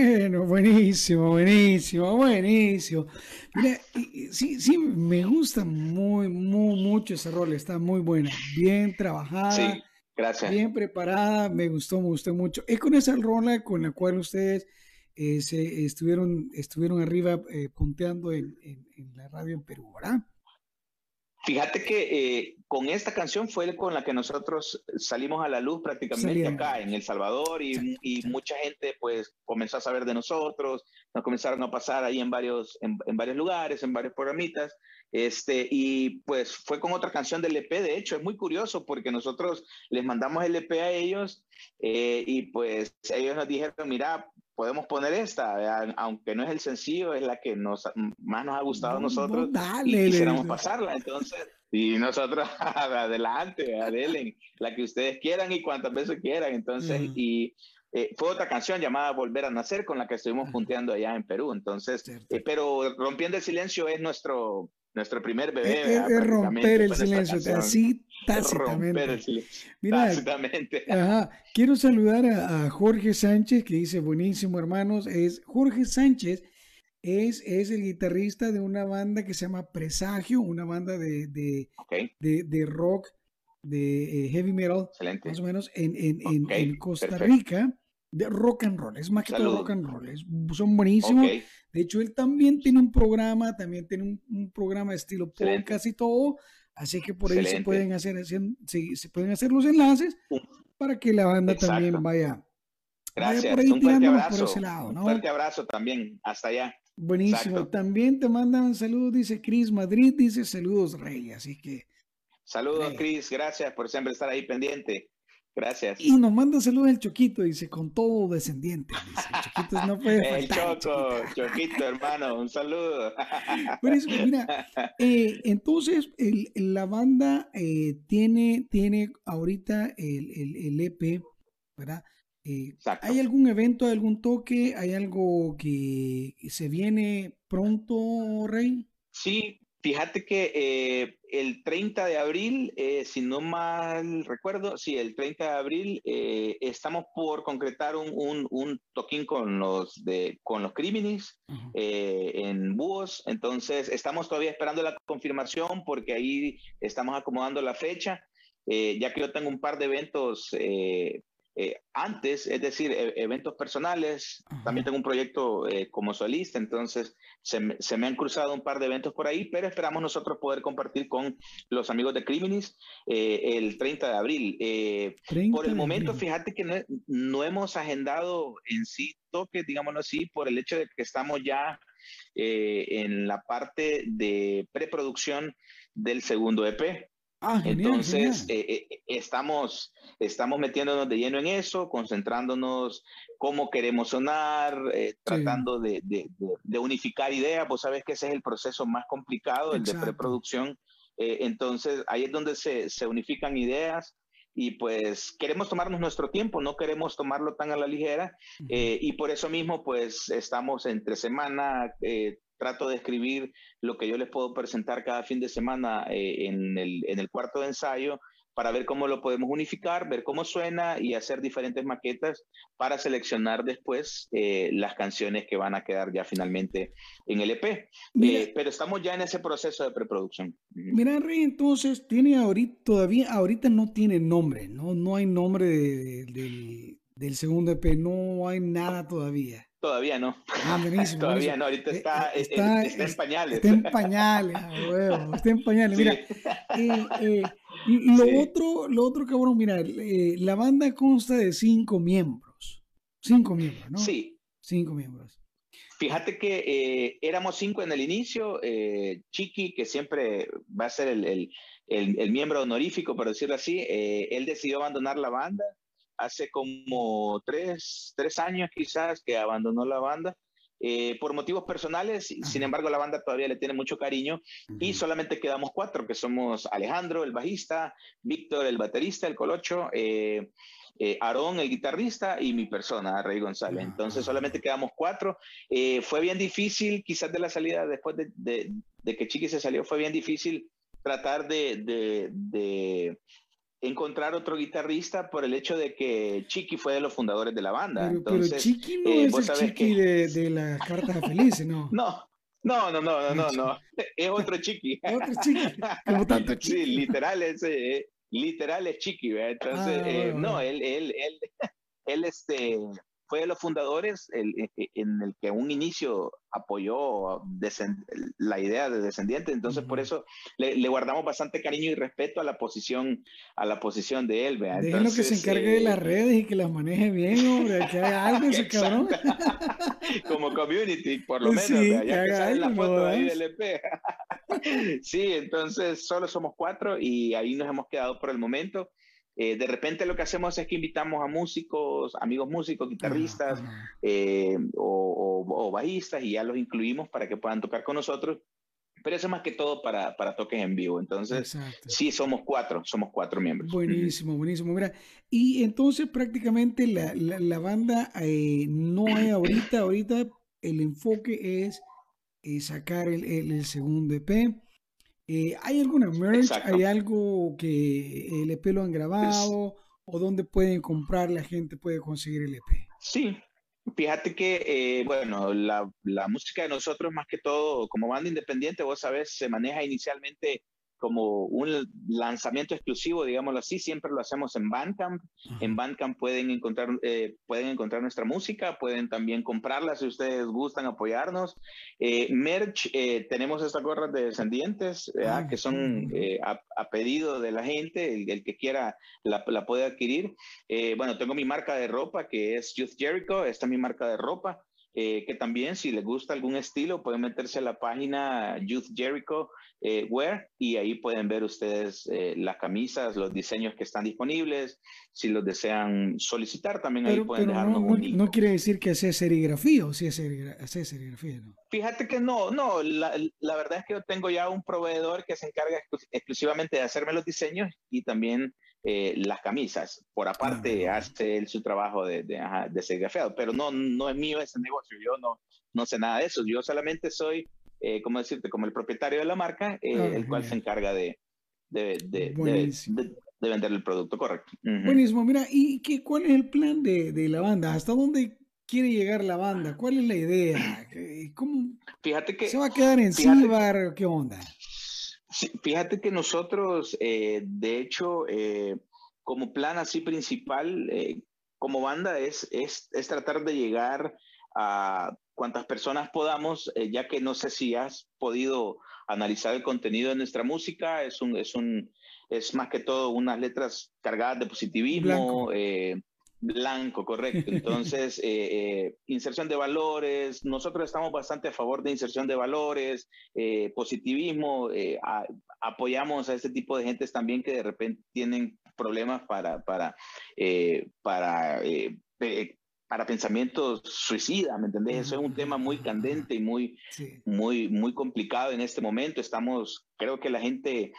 Bueno, buenísimo, buenísimo, buenísimo. Mira, sí, sí, me gusta muy, muy, mucho ese rol, está muy buena, bien trabajada, Sí, gracias. bien preparada, me gustó, me gustó mucho. Es con esa rola con la cual ustedes eh, se estuvieron, estuvieron arriba eh, punteando en, en- en la radio en Perú, ¿verdad? Fíjate que eh, con esta canción fue con la que nosotros salimos a la luz prácticamente acá en El Salvador y, mucha gente pues comenzó a saber de nosotros, nos comenzaron a pasar ahí en varios, en, en varios lugares, en varios programitas, este, y pues fue con otra canción del EP, de hecho es muy curioso porque nosotros les mandamos el EP a ellos eh, y pues ellos nos dijeron, mira, podemos poner esta, ¿verdad? aunque no es el sencillo, es la que nos, más nos ha gustado a No, no, nosotros dale, y quisiéramos pasarla. Entonces, y nosotros adelante, adelen, la que ustedes quieran y cuantas veces quieran. Entonces, Ujú. y eh, fue otra canción llamada Volver a Nacer con la que estuvimos punteando allá en Perú. Entonces, eh, pero Rompiendo el Silencio es nuestro, nuestro primer bebé. Es, es romper el silencio, así Romper tácitamente. el silencio. Mira, Tácitamente. Ajá. Quiero saludar a, a Jorge Sánchez que dice buenísimo hermanos. Es Jorge Sánchez es, es el guitarrista de una banda que se llama Presagio, una banda de, de, de, de rock de eh, heavy metal, Excelente. más o menos, en, en, en- Costa perfecto. Rica, de rock and roll. Es más que todo rock and roll. es- son buenísimos. De hecho, él también tiene un programa, también tiene un, un programa de estilo Excelente. podcast y todo. Así que por ahí se pueden hacer, hacer- se, se pueden hacer los enlaces para que la banda también Exacto. vaya. vaya gracias. por ahí un fuerte abrazo. ese lado, Un ¿no? fuerte abrazo también. Hasta allá. Buenísimo. Exacto. También te mandan saludos, dice Chris Madrid, dice saludos, Rey. Así que. Saludos, Sí. Chris. Gracias por siempre estar ahí pendiente. Gracias. Y nos manda saludos el Choquito, dice, con todo descendiente. Dice, el Choquito no puede El faltar. el Choco, Choquito. Choquito, hermano, un saludo. Mira, eh, entonces el- la banda eh, tiene, tiene ahorita el, el, el EP, ¿verdad? Eh. ¿Hay algún evento, algún toque? ¿Hay algo que se viene pronto, Rey? Sí, fíjate que eh, el 30 de abril, eh, si no mal recuerdo, sí, el 30 de abril estamos por concretar un, un, un toquín con los, de, con los Criminis Ajá. eh, en Búhos. Entonces, estamos todavía esperando la confirmación porque ahí estamos acomodando la fecha. eh, ya que yo tengo un par de eventos eh, eh, antes, es decir, e- eventos personales. Ajá. También tengo un proyecto eh, como solista, entonces se me, se me han cruzado un par de eventos por ahí, pero esperamos nosotros poder compartir con los amigos de Criminis eh, el 30 de abril. Eh, 30 por el momento, abril. fíjate que no, no hemos agendado en sí toques, digámoslo así, por el hecho de que estamos ya eh, en la parte de preproducción del segundo EP. Ah, genial, Entonces, genial. eh, eh, estamos, estamos metiéndonos de lleno en eso, concentrándonos cómo queremos sonar, eh, tratando de, de- de- de unificar ideas. Vos sabés que ese es el proceso más complicado, el Exacto. de preproducción. Eh, entonces, ahí es donde se, se unifican ideas y pues queremos tomarnos nuestro tiempo, no queremos tomarlo tan a la ligera. Eh, y por eso mismo, pues estamos entre semana, eh, trato de escribir lo que yo les puedo presentar cada fin de semana eh, en, el, en el cuarto de ensayo para ver cómo lo podemos unificar, ver cómo suena y hacer diferentes maquetas para seleccionar después eh, las canciones que van a quedar ya finalmente en el EP. Eh, pero estamos ya en ese proceso de preproducción. Mira, Rey, entonces tiene ahorita, todavía, ahorita no tiene nombre, ¿no? No hay nombre de- de- del, del segundo EP, no hay nada todavía. Todavía no. Ah, buenísimo. Todavía buenísimo. no, ahorita Eh, está, eh, está- está en es- pañales. Está en pañales, huevo, está en pañales. Sí. Mira, eh, eh, lo Sí. otro, lo otro cabrón, mira, eh, la banda consta de cinco miembros. Cinco miembros, ¿no? Sí, Cinco miembros. Fíjate que éramos cinco en el inicio. Chiqui, que siempre va a ser el, el- el- el miembro honorífico, por decirlo así, él decidió abandonar la banda hace como tres, tres años quizás que abandonó la banda. eh, por motivos personales, sin embargo la banda todavía le tiene mucho cariño y solamente quedamos cuatro, que somos Alejandro, el bajista, Víctor, el baterista, el colocho, eh, eh, Aarón, el guitarrista y mi persona, Rey González. Ah, Entonces solamente quedamos cuatro. Eh, fue bien difícil, quizás de la salida, después de, de- de que Chiqui se salió, fue bien difícil tratar de encontrar otro guitarrista por el hecho de que Chiqui fue de los fundadores de la banda. Pero, pero Entonces, Chiqui no eh, es el Chiqui que- de, de las cartas felices, ¿no? No, no, no, no, no, no. Es otro Chiqui. Otro Chiqui, como tanto Sí, Chiqui. literal es, eh, literal es Chiqui, ¿verdad? Entonces, Ah, eh, bueno, no, él, él, él, él, este, fue de los fundadores el- e- e- en el que un inicio apoyó la idea de Descendiente, entonces por Ujú. eso le, le guardamos bastante cariño y respeto a la posición, a la posición de él, ¿verdad? Déjenlo que se Entonces, encargue de eh, las redes y que las maneje bien, hombre, que haga algo ese cabrón. como community, por lo menos, Sí, que ya que haga sale la algo, foto ¿no? ahí del EP. sí, entonces solo somos cuatro y ahí nos hemos quedado por el momento. Eh, de repente lo que hacemos es que invitamos a músicos, amigos músicos, guitarristas eh, o, o- o bajistas y ya los incluimos para que puedan tocar con nosotros. Pero eso más que todo para, para toques en vivo. Entonces, Exacto. sí, somos cuatro, somos cuatro miembros. Buenísimo, buenísimo. Mira, y entonces prácticamente la, la, la banda eh, no hay ahorita, ahorita el enfoque es sacar el, el- el segundo EP. Eh, ¿Hay alguna merch? Exacto. ¿Hay algo que el EP lo han grabado? ¿O dónde pueden comprar? La gente puede conseguir el EP. Sí, fíjate que, eh, bueno, la, la música de nosotros, más que todo, como banda independiente, vos sabés, se maneja inicialmente como un lanzamiento exclusivo, digámoslo así, siempre lo hacemos en Bandcamp. En Bandcamp pueden encontrar, eh, pueden encontrar nuestra música, pueden también comprarla si ustedes gustan apoyarnos. Eh, merch, eh, tenemos estas gorras de descendientes, ah, que son a, pedido de la gente, el, que quiera la, la puede adquirir. bueno, tengo mi marca de ropa que es Youth Jericho, esta es mi marca de ropa. Eh, que también si les gusta algún estilo pueden meterse a la página Youth Jericho eh, Wear y ahí pueden ver ustedes eh, las camisas, los diseños que están disponibles. Si los desean solicitar, también ahí pueden dejarnos no, no, no, quiere decir que sea serigrafía o si es serigrafía, ¿no? Fíjate que no, no, la, la, verdad es que yo tengo ya un proveedor que se encarga exclusivamente de hacerme los diseños y también eh, las camisas. Por aparte, hace él su trabajo de, de, de serigrafiado, pero no, no es mío ese negocio. Yo no, no sé nada de eso. Yo solamente soy, eh, como decirte, como el propietario de la marca, eh, ah, el cual se encarga de, de, de, de, vender el producto correcto. Buenísimo. Mira, ¿y qué, cuál es el plan de, de la banda? ¿Hasta dónde quiere llegar la banda? ¿Cuál es la idea? ¿Cómo fíjate que, se va a quedar en Cibar? ¿Qué onda? Fíjate que nosotros, eh, de hecho, eh, como plan así principal, eh, como banda, es, es, es, tratar de llegar a cuantas personas podamos, ya que no sé si has podido analizar el contenido de nuestra música, es un, es un, es más que todo unas letras cargadas de positivismo, Blanco, correcto. Entonces, eh, eh, inserción de valores, nosotros estamos bastante a favor de inserción de valores, eh, positivismo, apoyamos a este tipo de gentes también que de repente tienen problemas para, para, para para pensamientos suicidas, ¿me entendés? Eso es un tema muy candente y muy, muy, muy complicado en este momento. Estamos, creo que la gente,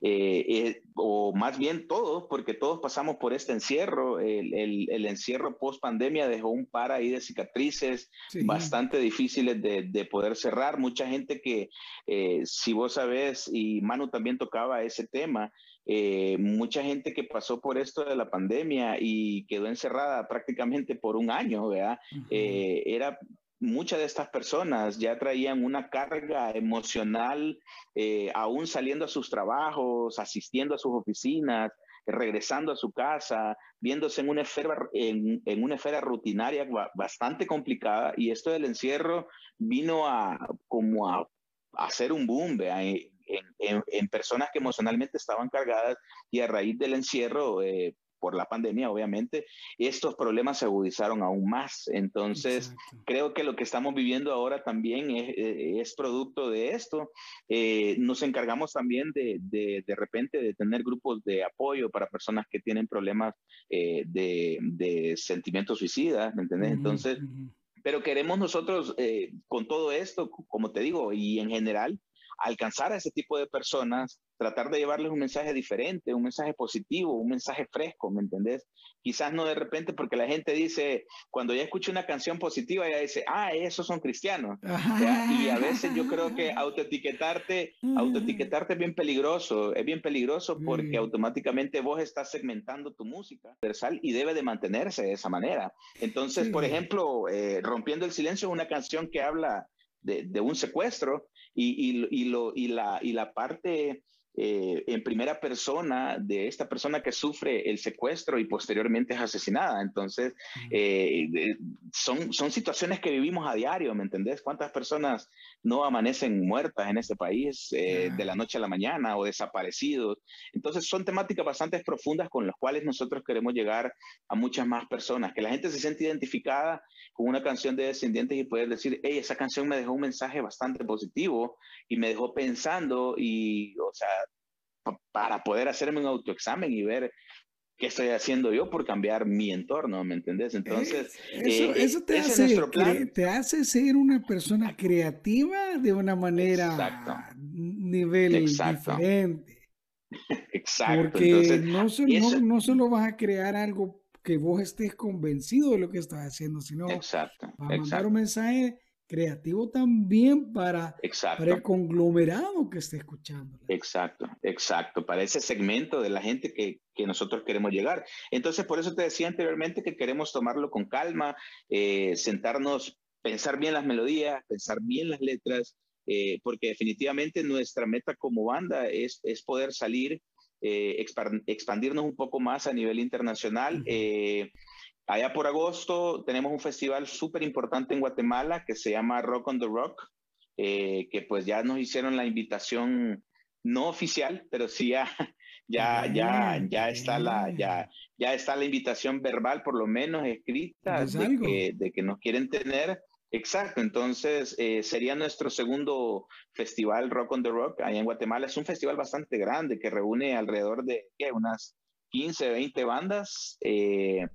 eh, eh, o más bien todos, porque todos pasamos por este encierro, el, el, el encierro post pandemia dejó un par ahí de cicatrices bastante difíciles de, de, poder cerrar. Mucha gente que, eh, si vos sabés, y Manu también tocaba ese tema, eh, mucha gente que pasó por esto de la pandemia y quedó encerrada prácticamente por un año, ¿verdad? Eh, era muchas de estas personas ya traían una carga emocional, eh, aún saliendo a sus trabajos, asistiendo a sus oficinas, regresando a su casa, viéndose en una esfera, en, una esfera rutinaria bastante complicada. Y esto del encierro vino a como a, hacer un boom, ¿verdad? En, personas que emocionalmente estaban cargadas y a raíz del encierro, eh, por la pandemia, obviamente, estos problemas se agudizaron aún más. Entonces, creo que lo que estamos viviendo ahora también es, eh, producto de esto. Eh, nos encargamos también de, de, repente de tener grupos de apoyo para personas que tienen problemas de, de, sentimientos suicidas, ¿me entiendes? Entonces, pero queremos nosotros, con todo esto, como te digo, y en general, alcanzar a ese tipo de personas, tratar de llevarles un mensaje diferente, un mensaje positivo, un mensaje fresco, ¿me entendés? Quizás no de repente porque la gente dice, cuando ya escucha una canción positiva, ya dice, ah, esos son cristianos. Y a veces yo creo que autoetiquetarte, mm. autoetiquetarte es bien peligroso, es bien peligroso porque automáticamente vos estás segmentando tu música universal y debe de mantenerse de esa manera. Entonces, por ejemplo, eh, Rompiendo el Silencio es una canción que habla de, de un secuestro y, y, lo, y, la, y la parte eh, en primera persona de esta persona que sufre el secuestro y posteriormente es asesinada. Entonces, eh, son, son situaciones que vivimos a diario, ¿me entendés? ¿Cuántas personas no amanecen muertas en este país eh, de la noche a la mañana o desaparecidos? Entonces, son temáticas bastante profundas con las cuales nosotros queremos llegar a muchas más personas, que la gente se siente identificada con una canción de Descendientes y poder decir, hey, esa canción me dejó un mensaje bastante positivo y me dejó pensando y, o sea, para poder hacerme un autoexamen y ver qué estoy haciendo yo por cambiar mi entorno, ¿me entendés? Entonces, eso, eh, eso te, hace, te hace ser una persona creativa de una manera Exacto. nivel diferente. Exacto. Porque no, no, no, solo vas a crear algo que vos estés convencido de lo que estás haciendo, sino exacto, vas a mandar un mensaje creativo también para, para, el conglomerado que esté escuchando. Exacto, exacto, para ese segmento de la gente que, que, nosotros queremos llegar. Entonces, por eso te decía anteriormente que queremos tomarlo con calma, eh, sentarnos, pensar bien las melodías, pensar bien las letras eh, porque definitivamente nuestra meta como banda es, es poder salir, eh, expandirnos un poco más a nivel internacional. Allá por agosto tenemos un festival súper importante en Guatemala que se llama Rock on the Rock, que pues ya nos hicieron la invitación no oficial, pero sí ya, ya, ya, ya está la, ya, ya está la invitación verbal, por lo menos escrita, de que, de que, nos quieren tener. Exacto, entonces eh, sería nuestro segundo festival Rock on the Rock allá en Guatemala. Es un festival bastante grande que reúne alrededor de unas 15, 20 bandas, eh,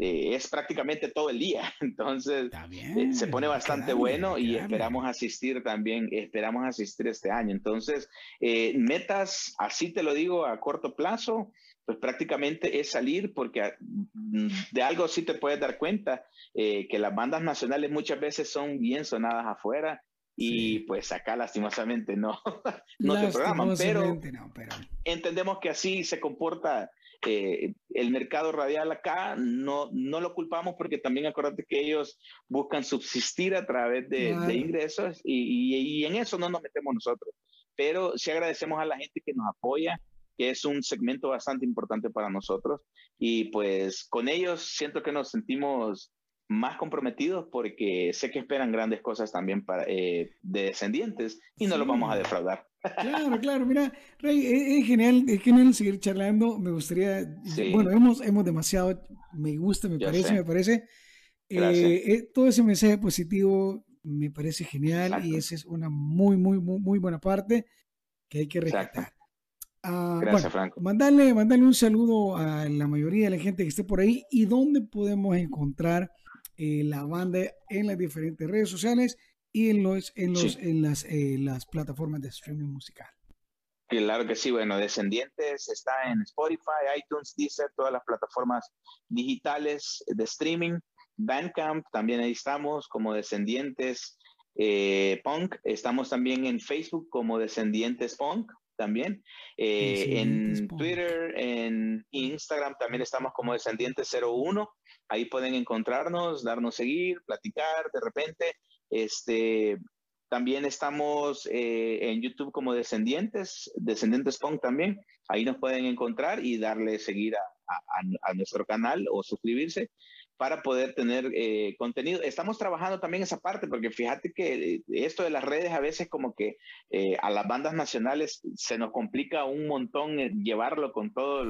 eh, es prácticamente todo el día. Entonces, eh, se pone bastante bueno y esperamos asistir también, esperamos asistir este año. Entonces, metas, así te lo digo, a corto plazo, pues prácticamente es salir porque mm, de algo sí te puedes dar cuenta, que las bandas nacionales muchas veces son bien sonadas afuera y pues acá lastimosamente no, no te programan, pero, pero, entendemos que así se comporta eh, el mercado radial acá no, no lo culpamos porque también acuérdate que ellos buscan subsistir a través de, ingresos y, y, en eso no nos metemos nosotros. Pero sí agradecemos a la gente que nos apoya, que es un segmento bastante importante para nosotros y pues con ellos siento que nos sentimos más comprometidos porque sé que esperan grandes cosas también para, eh, de descendientes y no los vamos a defraudar. Claro, claro, mira, Rey, es, genial, es genial seguir charlando, me gustaría, bueno, hemos, hemos demasiado, me gusta, me parece, me parece, eh, eh, todo ese mensaje positivo me parece genial y esa es una muy, muy, muy, muy buena parte que hay que rescatar. Ah, Gracias, Franco. Mandarle, mandarle un saludo a la mayoría de la gente que esté por ahí y dónde podemos encontrar eh, la banda en las diferentes redes sociales y en, los, en, los, en las, eh, las plataformas de streaming musical. Claro que sí, bueno, Descendientes está en Spotify, iTunes, Deezer, todas las plataformas digitales de streaming. Bandcamp, también ahí estamos como Descendientes eh, Punk. Estamos también en Facebook como Descendientes Punk también. en Twitter, en Instagram también estamos como Descendientes 01. Ahí pueden encontrarnos, darnos seguir, platicar de repente. Este, también estamos eh, en YouTube como Descendientes, Descendientes Punk también. Ahí nos pueden encontrar y darle seguir a nuestro canal o suscribirse para poder tener eh, contenido. Estamos trabajando también esa parte, porque fíjate que eh, esto de las redes a veces como que eh, a las bandas nacionales se nos complica un montón llevarlo con toda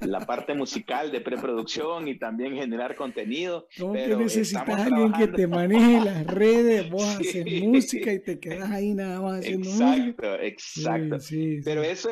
la parte musical de preproducción y también generar contenido. Como que necesitas alguien que te maneje las redes, vos haces música y te quedas ahí nada más haciendo exacto, Exacto, Pero eso,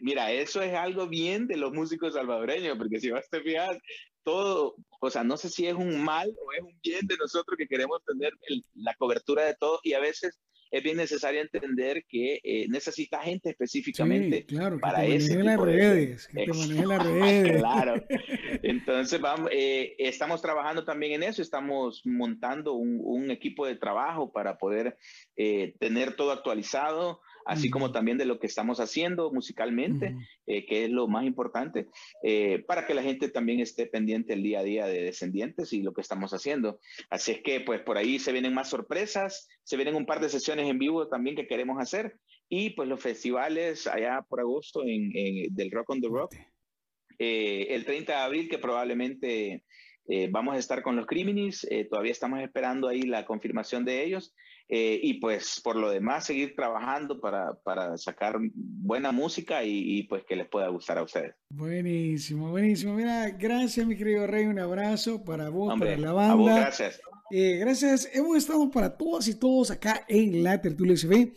mira, eso es algo bien de los músicos salvadoreños, porque si vas a fijas, todo, o sea, no sé si es un mal o es un bien de nosotros que queremos tener la cobertura de todo y a veces es bien necesario entender que eh, necesita gente específicamente claro, para que te las redes, que te las redes. claro. Entonces, vamos, eh, estamos trabajando también en eso, estamos montando un, un equipo de trabajo para poder eh, tener todo actualizado así como también de lo que estamos haciendo musicalmente, eh, que es lo más importante, eh, para que la gente también esté pendiente el día a día de Descendientes y lo que estamos haciendo. Así es que pues por ahí se vienen más sorpresas, se vienen un par de sesiones en vivo también que queremos hacer y pues los festivales allá por agosto en, del Rock on the Rock. Eh, el 30 de abril que probablemente vamos a estar con los Criminis, todavía estamos esperando ahí la confirmación de ellos eh, y pues por lo demás seguir trabajando para, para sacar buena música y, pues que les pueda gustar a ustedes. Buenísimo, buenísimo. Mira, gracias mi querido Rey, un abrazo para vos, para la banda. gracias. Eh, gracias, hemos estado para todas y todos acá en la Tertulia SB.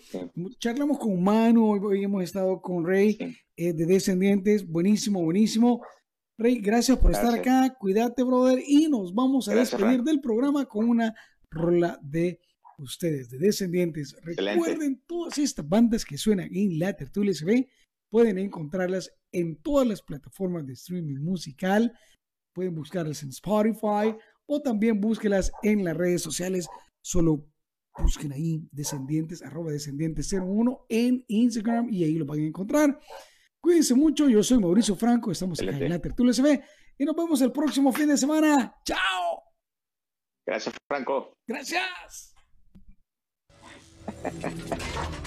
Charlamos con Manu, hoy hemos estado con Rey eh, de Descendientes, buenísimo, buenísimo. Rey, gracias por estar acá, cuídate, brother, y nos vamos a despedir del programa con una rola de ustedes de Descendientes. Recuerden todas estas bandas que suenan en la Tertulia SB. Pueden encontrarlas en todas las plataformas de streaming musical. Pueden buscarlas en Spotify o también búsquelas en las redes sociales. Solo busquen ahí Descendientes, arroba Descendientes01 en Instagram y ahí lo van a encontrar. Cuídense mucho. Yo soy Mauricio Franco. Estamos acá en la Tertulia SB y nos vemos el próximo fin de semana. ¡Chao! Gracias, Franco. Gracias. Ha ha ha ha.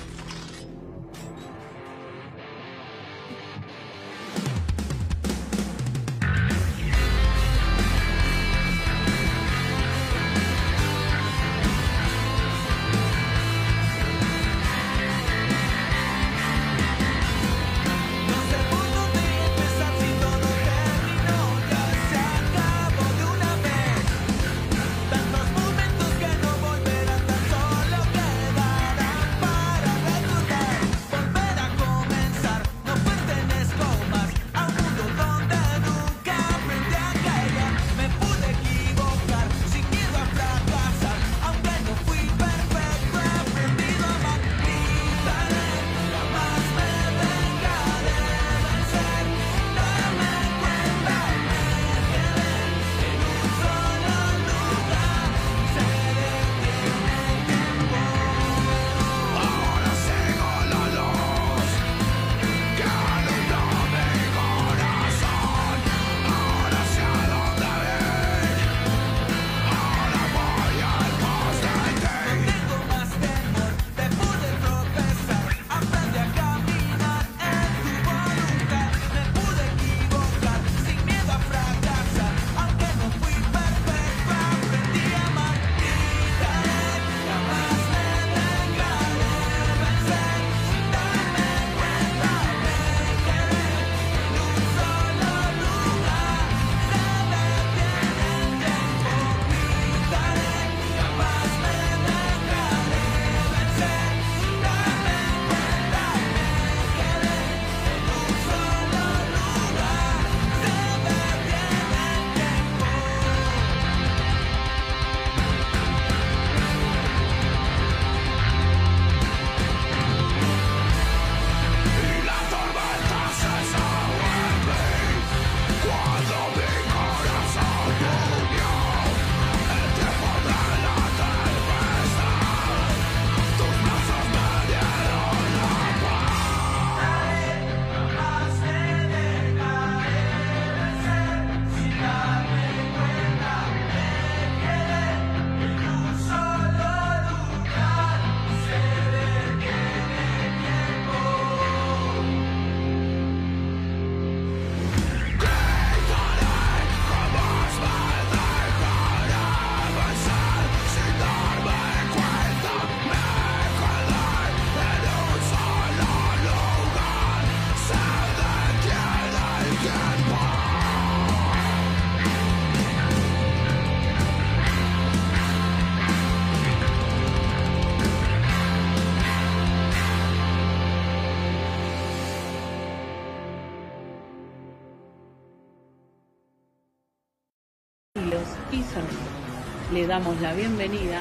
Damos la bienvenida